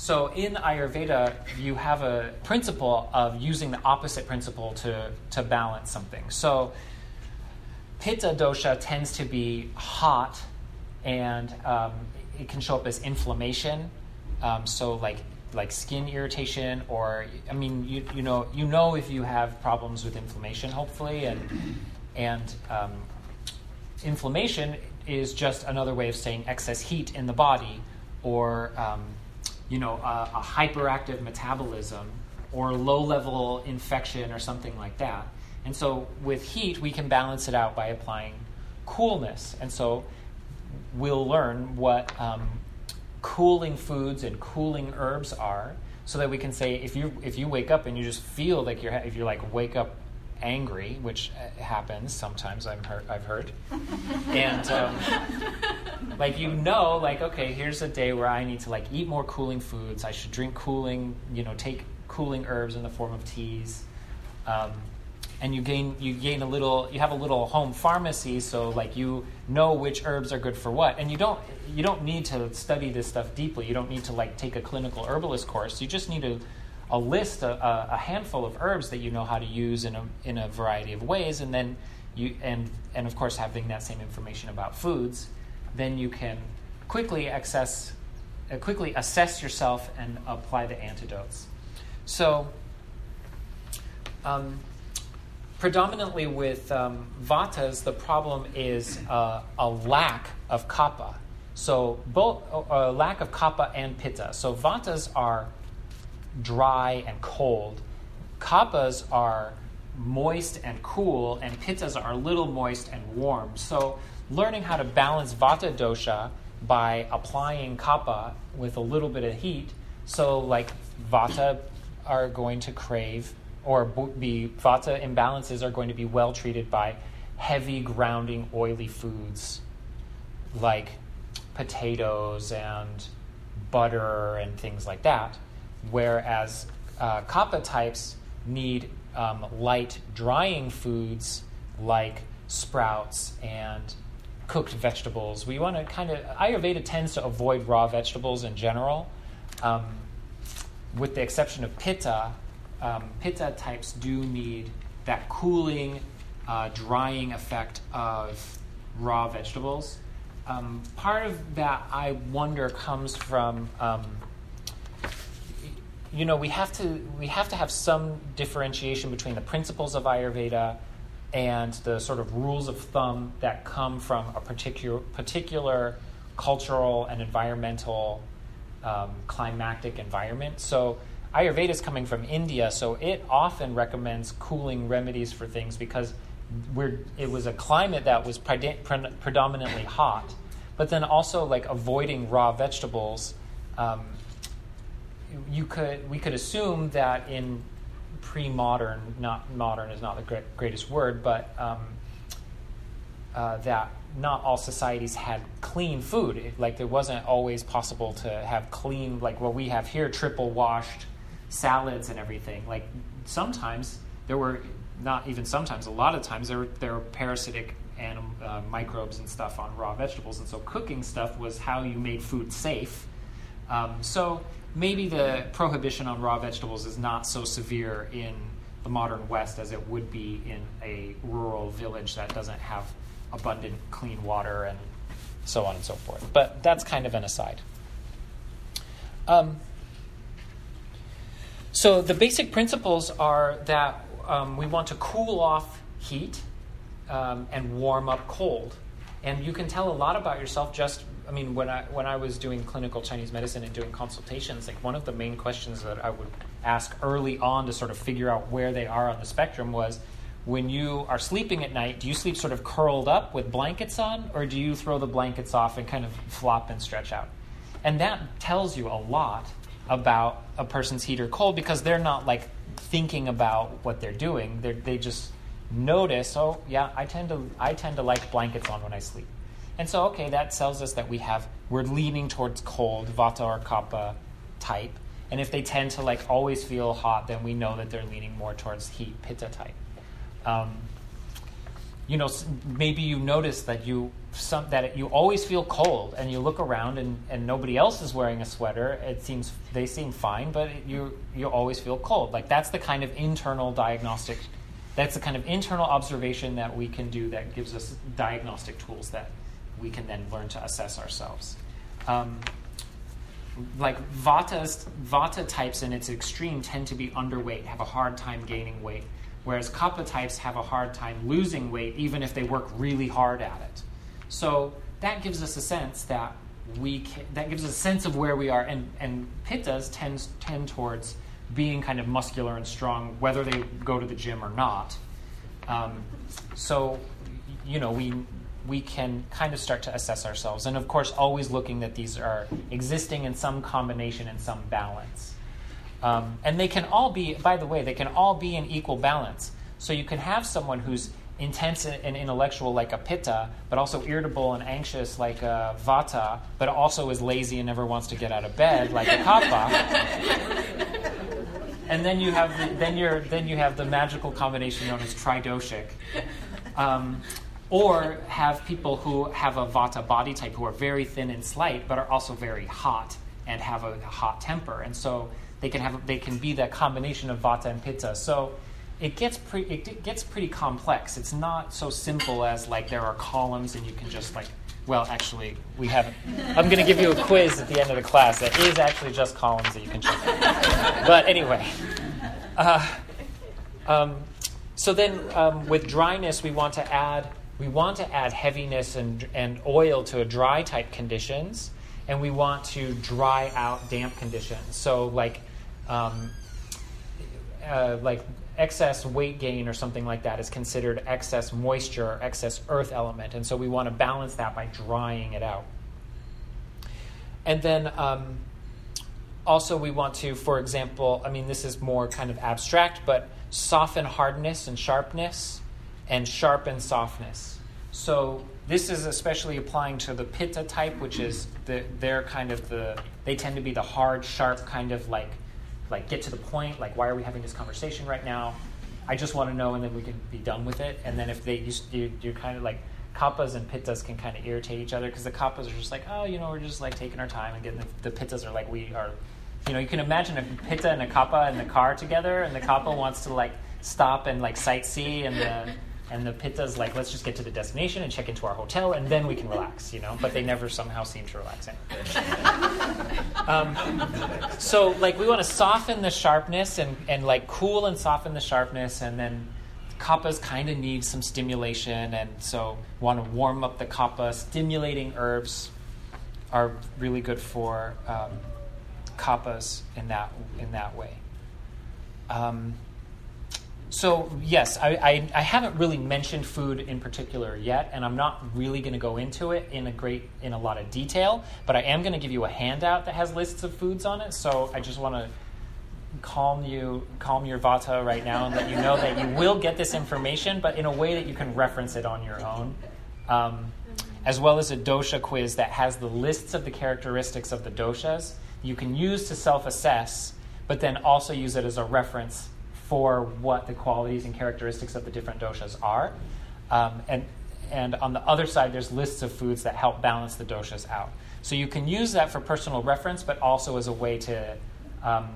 So in Ayurveda, you have a principle of using the opposite principle to, to balance something. So Pitta dosha tends to be hot and um, it can show up as inflammation. Um, so like like skin irritation or I mean you, you know you know if you have problems with inflammation hopefully and and um, inflammation is just another way of saying excess heat in the body or um, you know a, a hyperactive metabolism or low level infection or something like that. And so with heat we can balance it out by applying coolness. And so we'll learn what um, cooling foods and cooling herbs are so that we can say if you if you wake up and you just feel like you're if you like wake up angry which uh, happens sometimes I've heard, I've heard. and um, like you know like okay here's a day where I need to like eat more cooling foods. I should drink cooling you know take cooling herbs in the form of teas. Um, and you gain you gain a little you have a little home pharmacy so like you know which herbs are good for what. And you don't you don't need to study this stuff deeply. You don't need to like take a clinical herbalist course. You just need a, a list a, a handful of herbs that you know how to use in a, in a variety of ways and then you and and of course having that same information about foods then you can quickly access uh, quickly assess yourself and apply the antidotes so um, predominantly with um, vatas, the problem is uh, a lack of kapha. So both a lack of kapha and pitta. So vatas are dry and cold. Kaphas are moist and cool, and pittas are a little moist and warm. So learning how to balance vata dosha by applying kapha with a little bit of heat. So like vata are going to crave or be vata imbalances are going to be well treated by heavy grounding oily foods like potatoes and butter and things like that whereas uh, kapha types need um, light drying foods like sprouts and cooked vegetables we want to kind of ayurveda tends to avoid raw vegetables in general um, with the exception of pitta um, pitta types do need that cooling, uh, drying effect of raw vegetables. Um, part of that, I wonder, comes from um, you know we have to we have to have some differentiation between the principles of Ayurveda and the sort of rules of thumb that come from a particular particular cultural and environmental um, climactic environment. So Ayurveda is coming from India, so it often recommends cooling remedies for things because we're, it was a climate that was pre- pre- predominantly hot, but then also like avoiding raw vegetables. Um, you could we could assume that in pre-modern, not modern is not the great, greatest word, but um, uh, that not all societies had clean food. It, like there wasn't always possible to have clean, like what we have here, triple washed salads and everything. Like sometimes there were not even sometimes a lot of times there were, there were parasitic anim, uh, microbes and stuff on raw vegetables, and so cooking stuff was how you made food safe. Um, so maybe the prohibition on raw vegetables is not so severe in the modern West as it would be in a rural village that doesn't have abundant clean water and so on and so forth. But that's kind of an aside. Um, so the basic principles are that um, we want to cool off heat um, and warm up cold. And you can tell a lot about yourself just, I mean, when I, when I was doing clinical Chinese medicine and doing consultations, like one of the main questions that I would ask early on to sort of figure out where they are on the spectrum was when you are sleeping at night, do you sleep sort of curled up with blankets on, or do you throw the blankets off and kind of flop and stretch out? And that tells you a lot about a person's heat or cold because they're not like thinking about what they're doing. They're, they just notice, oh yeah, I tend to I tend to like blankets on when I sleep. And so okay, that tells us that we have we're leaning towards cold, vata or kapha type. And if they tend to like always feel hot, then we know that they're leaning more towards heat, pitta type. Um, you know, maybe you notice that you some, that you always feel cold, and you look around and, and nobody else is wearing a sweater. It seems they seem fine, but you you always feel cold. Like that's the kind of internal diagnostic. That's the kind of internal observation that we can do that gives us diagnostic tools that we can then learn to assess ourselves. Um, like Vata's, Vata types in its extreme tend to be underweight, have a hard time gaining weight, whereas Kapha types have a hard time losing weight even if they work really hard at it. So that gives us a sense that we can, that gives us a sense of where we are, and, and Pittas tends tend towards being kind of muscular and strong, whether they go to the gym or not. Um, so, you know, we we can kind of start to assess ourselves. And of course, always looking that these are existing in some combination and some balance. Um, and they can all be, by the way, they can all be in equal balance. So you can have someone who's intense and intellectual like a pitta, but also irritable and anxious like a vata, but also is lazy and never wants to get out of bed like a kapha. and then you have the, then you're then you have the magical combination known as tridoshic. Um, or have people who have a vata body type who are very thin and slight but are also very hot and have a hot temper. And so they can have they can be that combination of vata and pitta. So it gets pretty it gets pretty complex. It's not so simple as like there are columns and you can just like well actually we haven't i'm going to give you a quiz at the end of the class that is actually just columns that you can check. But anyway uh, um, so then um, with dryness we want to add we want to add heaviness and, and oil to a dry type conditions, and we want to dry out damp conditions. So, like, um, uh, like excess weight gain or something like that is considered excess moisture or excess earth element, and so we want to balance that by drying it out. And then um, also, we want to, for example, I mean, this is more kind of abstract, but soften hardness and sharpness and sharpen softness. So this is especially applying to the pitta type, which is the they're kind of the they tend to be the hard, sharp kind of like like get to the point. Like why are we having this conversation right now? I just want to know, and then we can be done with it. And then if they you, you you're kind of like kaphas and pittas can kind of irritate each other because the kaphas are just like oh you know we're just like taking our time and getting the, the pittas are like we are you know you can imagine a pitta and a kapha in the car together and the kapha wants to like stop and like sightsee and the and the pitta's like, let's just get to the destination and check into our hotel, and then we can relax, you know. But they never somehow seem to relax. um, so, like, we want to soften the sharpness and, and like cool and soften the sharpness, and then kaphas kind of need some stimulation, and so want to warm up the kapha. Stimulating herbs are really good for um, kaphas in that in that way. Um, so yes, I, I, I, haven't really mentioned food in particular yet, and I'm not really going to go into it in a great in a lot of detail. But I am going to give you a handout that has lists of foods on it. So I just want to calm you, calm your vata right now, and let you know that you will get this information, but in a way that you can reference it on your own. Um, as well as a dosha quiz that has the lists of the characteristics of the doshas you can use to self-assess, but then also use it as a reference for what the qualities and characteristics of the different doshas are. Um, and, and on the other side, there's lists of foods that help balance the doshas out. So you can use that for personal reference, but also as a way to um,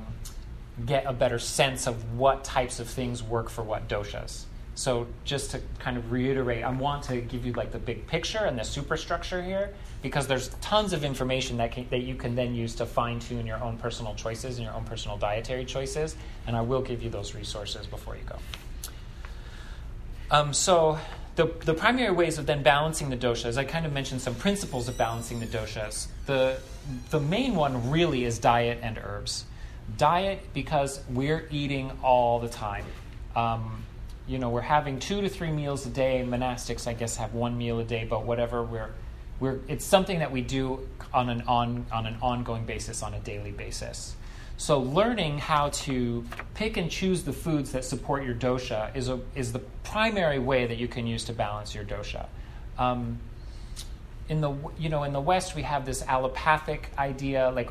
get a better sense of what types of things work for what doshas. So just to kind of reiterate, I want to give you like the big picture and the superstructure here, because there's tons of information that, can, that you can then use to fine tune your own personal choices and your own personal dietary choices. And I will give you those resources before you go. Um, so, the, the primary ways of then balancing the doshas, I kind of mentioned some principles of balancing the doshas. The, the main one really is diet and herbs. Diet, because we're eating all the time. Um, you know, we're having two to three meals a day. Monastics, I guess, have one meal a day, but whatever, we're we're, it's something that we do on an, on, on an ongoing basis, on a daily basis. So, learning how to pick and choose the foods that support your dosha is, a, is the primary way that you can use to balance your dosha. Um, in the you know in the West we have this allopathic idea like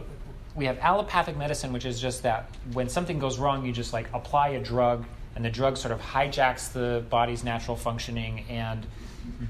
we have allopathic medicine which is just that when something goes wrong you just like apply a drug and the drug sort of hijacks the body's natural functioning and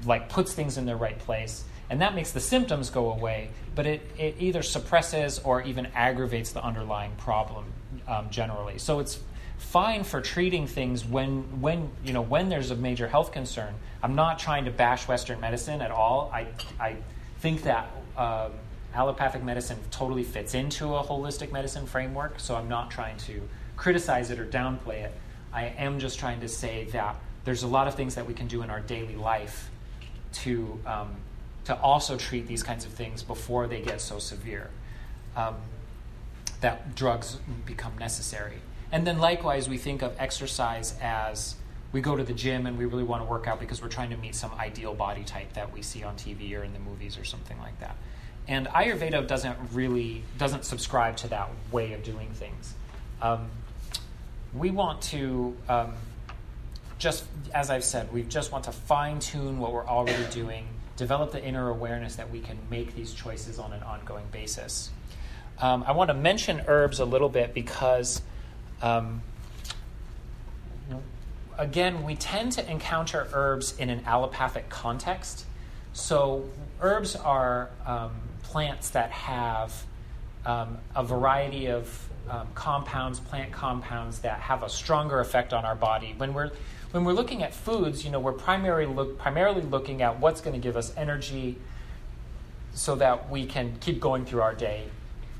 like puts things in their right place and that makes the symptoms go away but it, it either suppresses or even aggravates the underlying problem um, generally. So it's fine for treating things when when you know when there's a major health concern. I'm not trying to bash western medicine at all. I, I think that um, allopathic medicine totally fits into a holistic medicine framework so i'm not trying to criticize it or downplay it. I am just trying to say that there's a lot of things that we can do in our daily life to um, to also treat these kinds of things before they get so severe um, that drugs become necessary. And then likewise, we think of exercise as we go to the gym and we really want to work out because we're trying to meet some ideal body type that we see on TV or in the movies or something like that. And Ayurveda doesn't really doesn't subscribe to that way of doing things. Um, we want to um, just, as I've said, we just want to fine tune what we're already doing, develop the inner awareness that we can make these choices on an ongoing basis. Um, I want to mention herbs a little bit because, um, again, we tend to encounter herbs in an allopathic context. So, herbs are um, plants that have um, a variety of um, compounds, plant compounds that have a stronger effect on our body. When we're when we're looking at foods, you know, we're primarily look, primarily looking at what's going to give us energy, so that we can keep going through our day.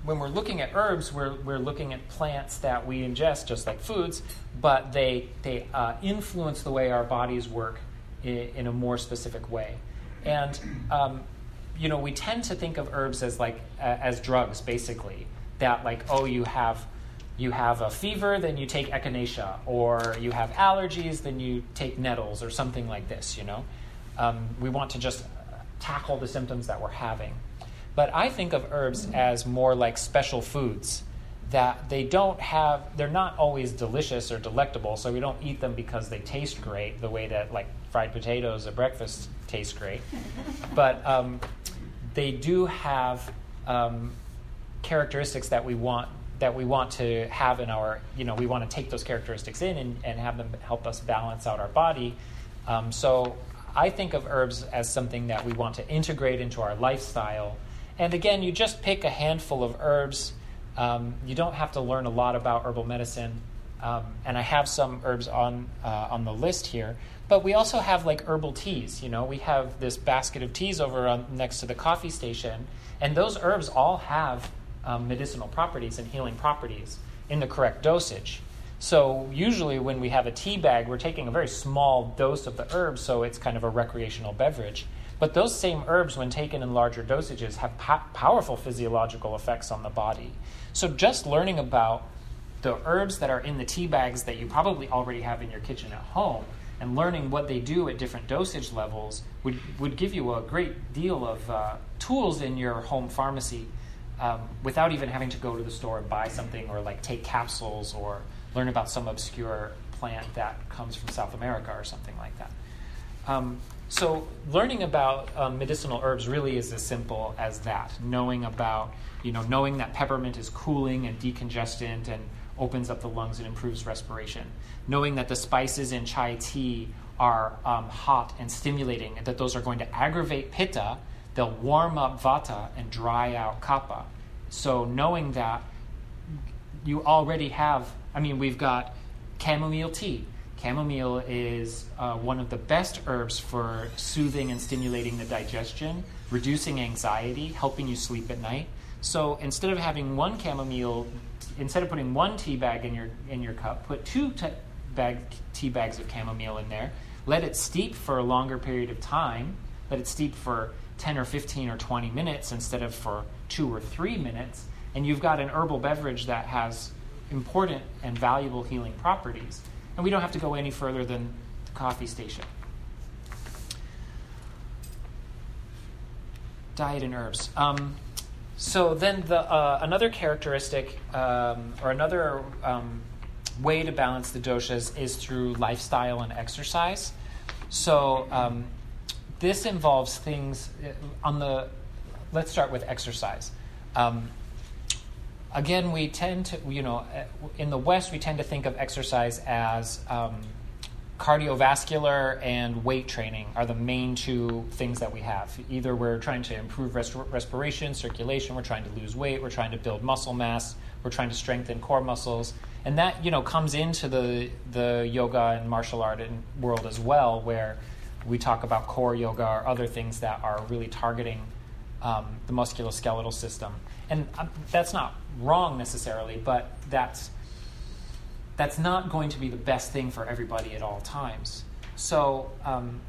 When we're looking at herbs, we're, we're looking at plants that we ingest, just like foods, but they they uh, influence the way our bodies work in, in a more specific way. And um, you know, we tend to think of herbs as like uh, as drugs, basically that like oh you have you have a fever then you take echinacea. Or you have allergies then you take nettles or something like this you know? Um, we want to just tackle the symptoms that we're having. But i think of herbs as more like special foods that they don't have they're not always delicious or delectable so we don't eat them because they taste great the way that like fried potatoes at breakfast taste great. But um, they do have um, characteristics that we want that we want to have in our you know we want to take those characteristics in and, and have them help us balance out our body. Um, so i think of herbs as something that we want to integrate into our lifestyle. And again you just pick a handful of herbs. Um, you don't have to learn a lot about herbal medicine. Um, and i have some herbs on uh, on the list here. But we also have like herbal teas you know? We have this basket of teas over on, next to the coffee station. And those herbs all have um, medicinal properties and healing properties in the correct dosage. So usually when we have a tea bag, we're taking a very small dose of the herbs, so it's kind of a recreational beverage. But those same herbs, when taken in larger dosages, have po- powerful physiological effects on the body. So just learning about the herbs that are in the tea bags that you probably already have in your kitchen at home and learning what they do at different dosage levels would, would give you a great deal of uh, tools in your home pharmacy um, without even having to go to the store and buy something or like take capsules or learn about some obscure plant that comes from South America or something like that. Um, so learning about um, medicinal herbs really is as simple as that. Knowing about, you know, knowing that peppermint is cooling and decongestant and opens up the lungs and improves respiration. Knowing that the spices in chai tea are um, hot and stimulating, and that those are going to aggravate pitta, they'll warm up vata and dry out kapha. So knowing that you already have, I mean, we've got chamomile tea. Chamomile is uh, one of the best herbs for soothing and stimulating the digestion, reducing anxiety, helping you sleep at night. So instead of having one chamomile, instead of putting one tea bag in your in your cup, put two t- bag, tea bags of chamomile in there. Let it steep for a longer period of time. Let it steep for 10 or 15 or 20 minutes instead of for two or three minutes, and you've got an herbal beverage that has important and valuable healing properties. And we don't have to go any further than the coffee station. Diet and herbs. Um, so then the uh, another characteristic um, or another um, way to balance the doshas is through lifestyle and exercise. So um, this involves things uh, on the. Let's start with exercise. Um, again, we tend to, you know, in the West, we tend to think of exercise as um, cardiovascular and weight training are the main two things that we have. Either we're trying to improve res- respiration, circulation, we're trying to lose weight, we're trying to build muscle mass, we're trying to strengthen core muscles, and that you know comes into the the yoga and martial art and world as well, where we talk about core yoga or other things that are really targeting um, the musculoskeletal system. And um, that's not wrong necessarily, but that's that's not going to be the best thing for everybody at all times. So, um,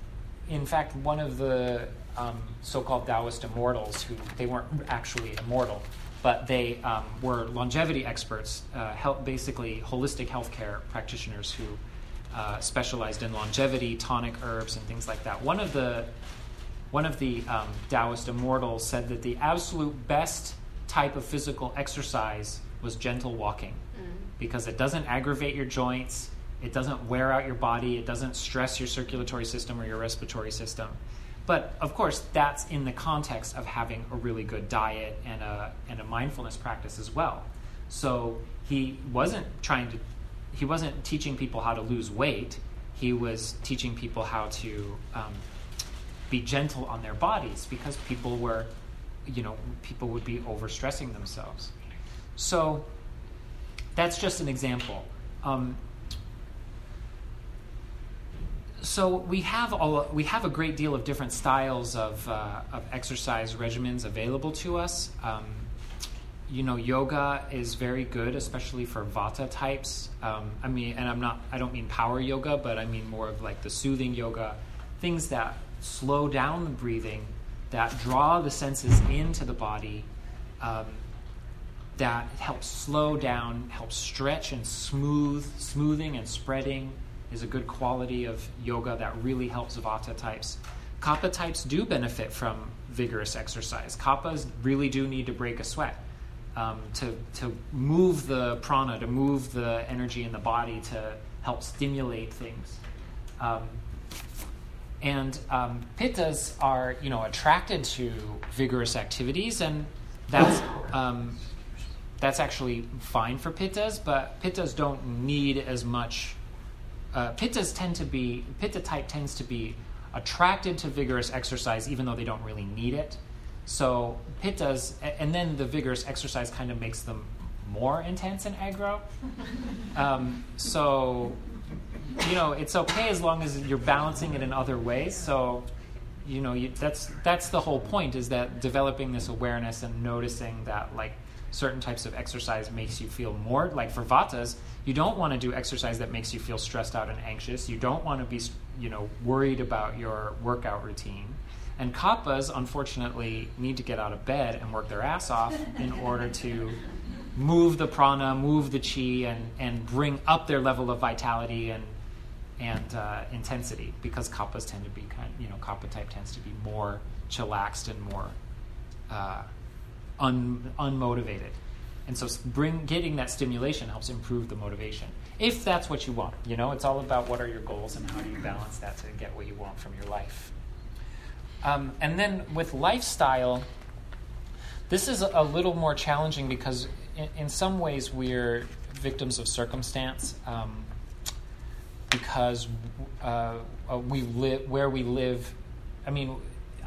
in fact, one of the um, so-called Taoist immortals, who they weren't actually immortal, but they um, were longevity experts, uh, help, basically holistic healthcare practitioners who uh, specialized in longevity, tonic herbs, and things like that. One of the one of the um, Taoist immortals said that the absolute best type of physical exercise was gentle walking mm. because it doesn't aggravate your joints, it doesn't wear out your body, it doesn't stress your circulatory system or your respiratory system. But of course, that's in the context of having a really good diet and a, and a mindfulness practice as well. So he wasn't trying to, he wasn't teaching people how to lose weight. He was teaching people how to um, be gentle on their bodies because people were you know, people would be overstressing themselves. So that's just an example. Um, so we have all we have a great deal of different styles of uh, of exercise regimens available to us. Um, you know, yoga is very good, especially for vata types. Um, I mean, and I'm not I don't mean power yoga, but I mean more of like the soothing yoga, things that slow down the breathing that draw the senses into the body, um, that helps slow down, helps stretch and smooth. Smoothing and spreading is a good quality of yoga that really helps Vata types. Kapha types do benefit from vigorous exercise. Kaphas really do need to break a sweat. Um, to, to move the prana, to move the energy in the body to help stimulate things. Um, and um, pittas are, you know, attracted to vigorous activities, and that's um, that's actually fine for pittas. But pittas don't need as much. Uh, pittas tend to be pitta type tends to be attracted to vigorous exercise, even though they don't really need it. So pittas, and then the vigorous exercise kind of makes them more intense and aggro. Um, so you know, it's okay as long as you're balancing it in other ways. So, you know, you, that's that's the whole point is that developing this awareness and noticing that like certain types of exercise makes you feel more like for vatas you don't want to do exercise that makes you feel stressed out and anxious you don't want to be you know worried about your workout routine and kaphas, unfortunately need to get out of bed and work their ass off in order to move the prana move the chi and and bring up their level of vitality and and uh, intensity. Because kaphas tend to be kind you know kapha type tends to be more chillaxed and more uh, un, unmotivated. And so bring getting that stimulation helps improve the motivation if that's what you want. You know it's all about what are your goals and how do you balance that to get what you want from your life um, and then with lifestyle this is a little more challenging because in, in some ways we're victims of circumstance um, because uh, uh, we live where we live. I mean,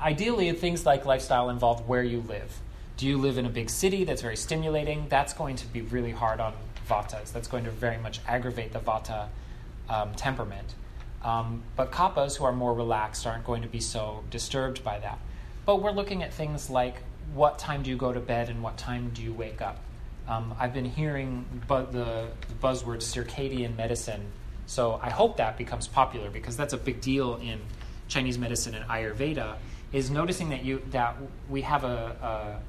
ideally, things like lifestyle involve where you live. Do you live in a big city that's very stimulating? That's going to be really hard on vatas. That's going to very much aggravate the vata um, temperament. Um, but kaphas, who are more relaxed, aren't going to be so disturbed by that. But we're looking at things like what time do you go to bed and what time do you wake up? Um, I've been hearing bu- the, the buzzword circadian medicine so I hope that becomes popular because that's a big deal in Chinese medicine and Ayurveda. Is noticing that you that we have a, a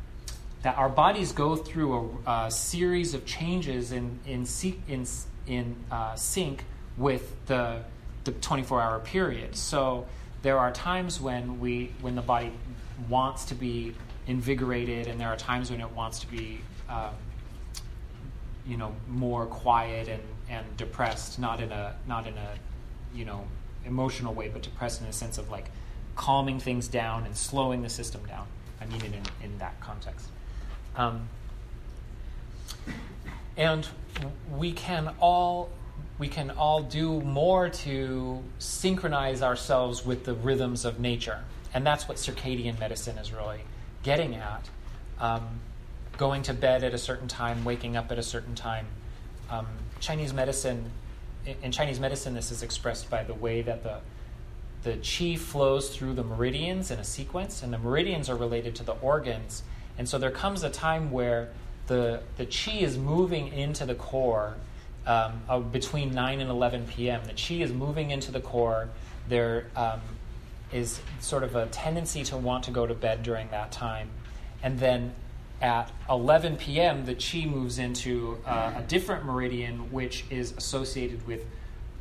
that our bodies go through a, a, series of changes in in in in uh, sync with the the 24 hour period. So there are times when we when the body wants to be invigorated, and there are times when it wants to be um, you know more quiet and and depressed, not in a not in a you know emotional way, but depressed in a sense of like calming things down and slowing the system down. I mean it in, in that context. Um, and we can all we can all do more to synchronize ourselves with the rhythms of nature. And that's what circadian medicine is really getting at. Um, going to bed at a certain time, waking up at a certain time. Um, Chinese medicine, in Chinese medicine, this is expressed by the way that the the qi flows through the meridians in a sequence, and the meridians are related to the organs. And so there comes a time where the, the qi is moving into the core um, uh, between 9 and 11 p.m. The qi is moving into the core. There um, is sort of a tendency to want to go to bed during that time. And then at 11 p.m., the qi moves into uh, a different meridian, which is associated with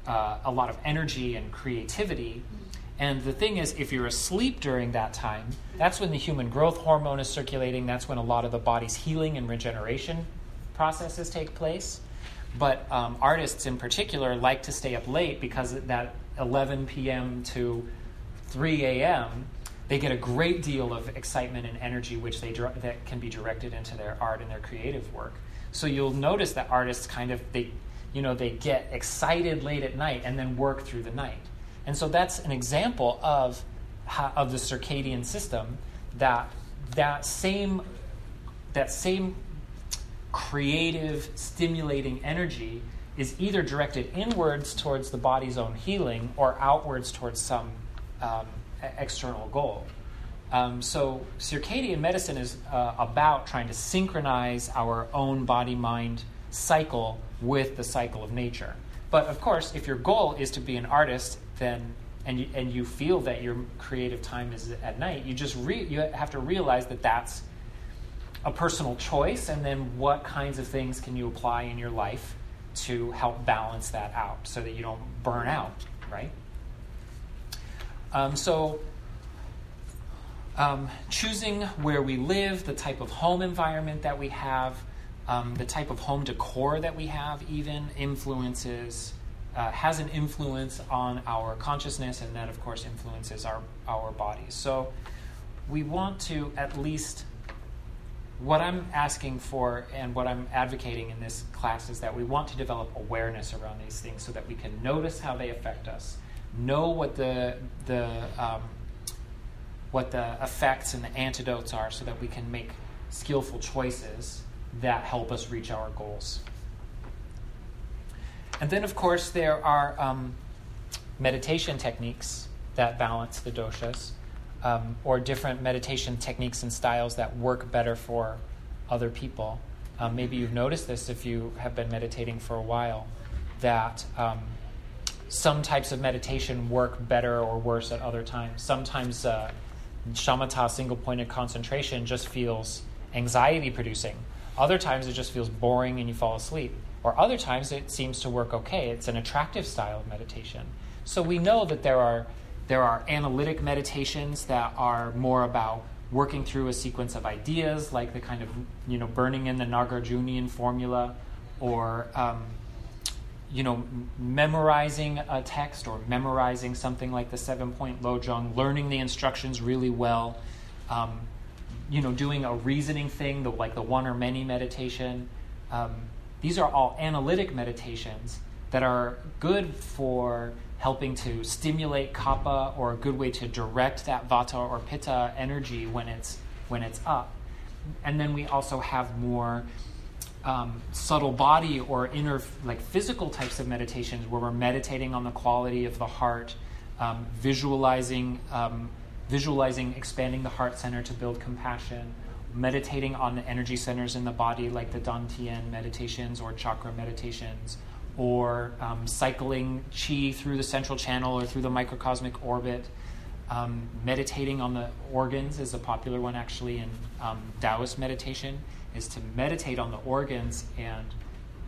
uh, a lot of energy and creativity. And the thing is, if you're asleep during that time, that's when the human growth hormone is circulating. That's when a lot of the body's healing and regeneration processes take place. But um, artists in particular like to stay up late because that 11 p.m. to 3 a.m. they get a great deal of excitement and energy, which they that can be directed into their art and their creative work. So you'll notice that artists kind of they, you know, they get excited late at night and then work through the night. And so that's an example of, of the circadian system that that same, that same creative, stimulating energy is either directed inwards towards the body's own healing or outwards towards some um, external goal. Um, so, circadian medicine is uh, about trying to synchronize our own body mind cycle with the cycle of nature. But of course, if your goal is to be an artist then and you, and you feel that your creative time is at night, you just re, you have to realize that that's a personal choice, and then what kinds of things can you apply in your life to help balance that out so that you don't burn out, right? Um, so, um, choosing where we live, the type of home environment that we have, um, the type of home decor that we have, even influences uh, has an influence on our consciousness, and that, of course, influences our, our bodies. So we want to at least, what I'm asking for and what I'm advocating in this class is that we want to develop awareness around these things so that we can notice how they affect us, know what the, the, um, what the effects and the antidotes are so that we can make skillful choices that help us reach our goals. And then, of course, there are um, meditation techniques that balance the doshas, um, or different meditation techniques and styles that work better for other people. Um, maybe you've noticed this if you have been meditating for a while, that um, some types of meditation work better or worse at other times. Sometimes uh, shamatha, single pointed concentration, just feels anxiety producing. Other times it just feels boring and you fall asleep. Or other times it seems to work okay. It's an attractive style of meditation. So we know that there are there are analytic meditations that are more about working through a sequence of ideas, like the kind of you know burning in the Nagarjunian formula, or um, you know memorizing a text or memorizing something like the seven point lojong, learning the instructions really well. Um, you know, doing a reasoning thing, the, like the one or many meditation. Um, these are all analytic meditations that are good for helping to stimulate kapha or a good way to direct that vata or pitta energy when it's when it's up. And then we also have more um, subtle body or inner like physical types of meditations where we're meditating on the quality of the heart, um, visualizing um, visualizing expanding the heart center to build compassion meditating on the energy centers in the body, like the Dantian meditations or chakra meditations, or um, cycling chi through the central channel or through the microcosmic orbit. Um, meditating on the organs is a popular one actually in um, Taoist meditation, is to meditate on the organs, and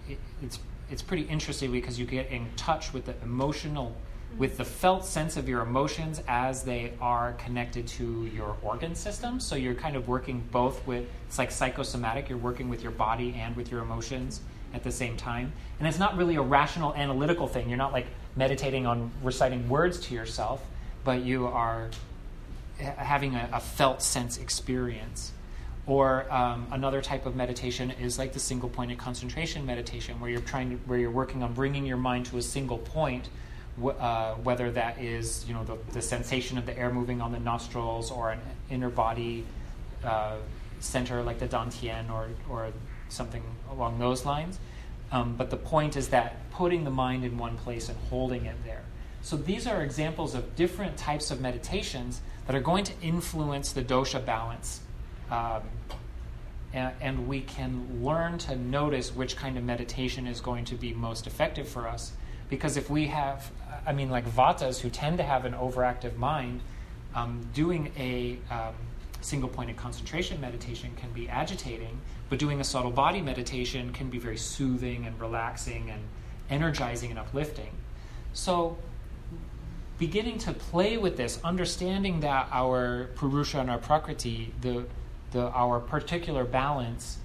it, it's it's pretty interesting because you get in touch with the emotional with the felt sense of your emotions as they are connected to your organ system. So you're kind of working both with, it's like psychosomatic, you're working with your body and with your emotions at the same time. And it's not really a rational analytical thing. You're not like meditating on reciting words to yourself, but you are having a, a felt sense experience. Or um, another type of meditation is like the single pointed concentration meditation, where you're trying to, where you're working on bringing your mind to a single point, uh, whether that is you know the, the, sensation of the air moving on the nostrils or an inner body uh, center like the dantian or or something along those lines. Um, but the point is that putting the mind in one place and holding it there. So these are examples of different types of meditations that are going to influence the dosha balance. Um, and, and, we can learn to notice which kind of meditation is going to be most effective for us. Because if we have, I mean, like vatas who tend to have an overactive mind, um, doing a um, single pointed concentration meditation can be agitating, but doing a subtle body meditation can be very soothing and relaxing and energizing and uplifting. So, beginning to play with this, understanding that our Purusha and our Prakriti, the, the, our particular balance,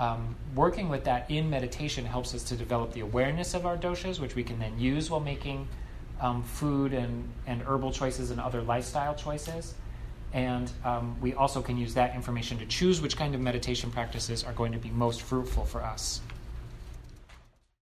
um, working with that in meditation helps us to develop the awareness of our doshas, which we can then use while making um, food and, and herbal choices and other lifestyle choices. And um, we also can use that information to choose which kind of meditation practices are going to be most fruitful for us.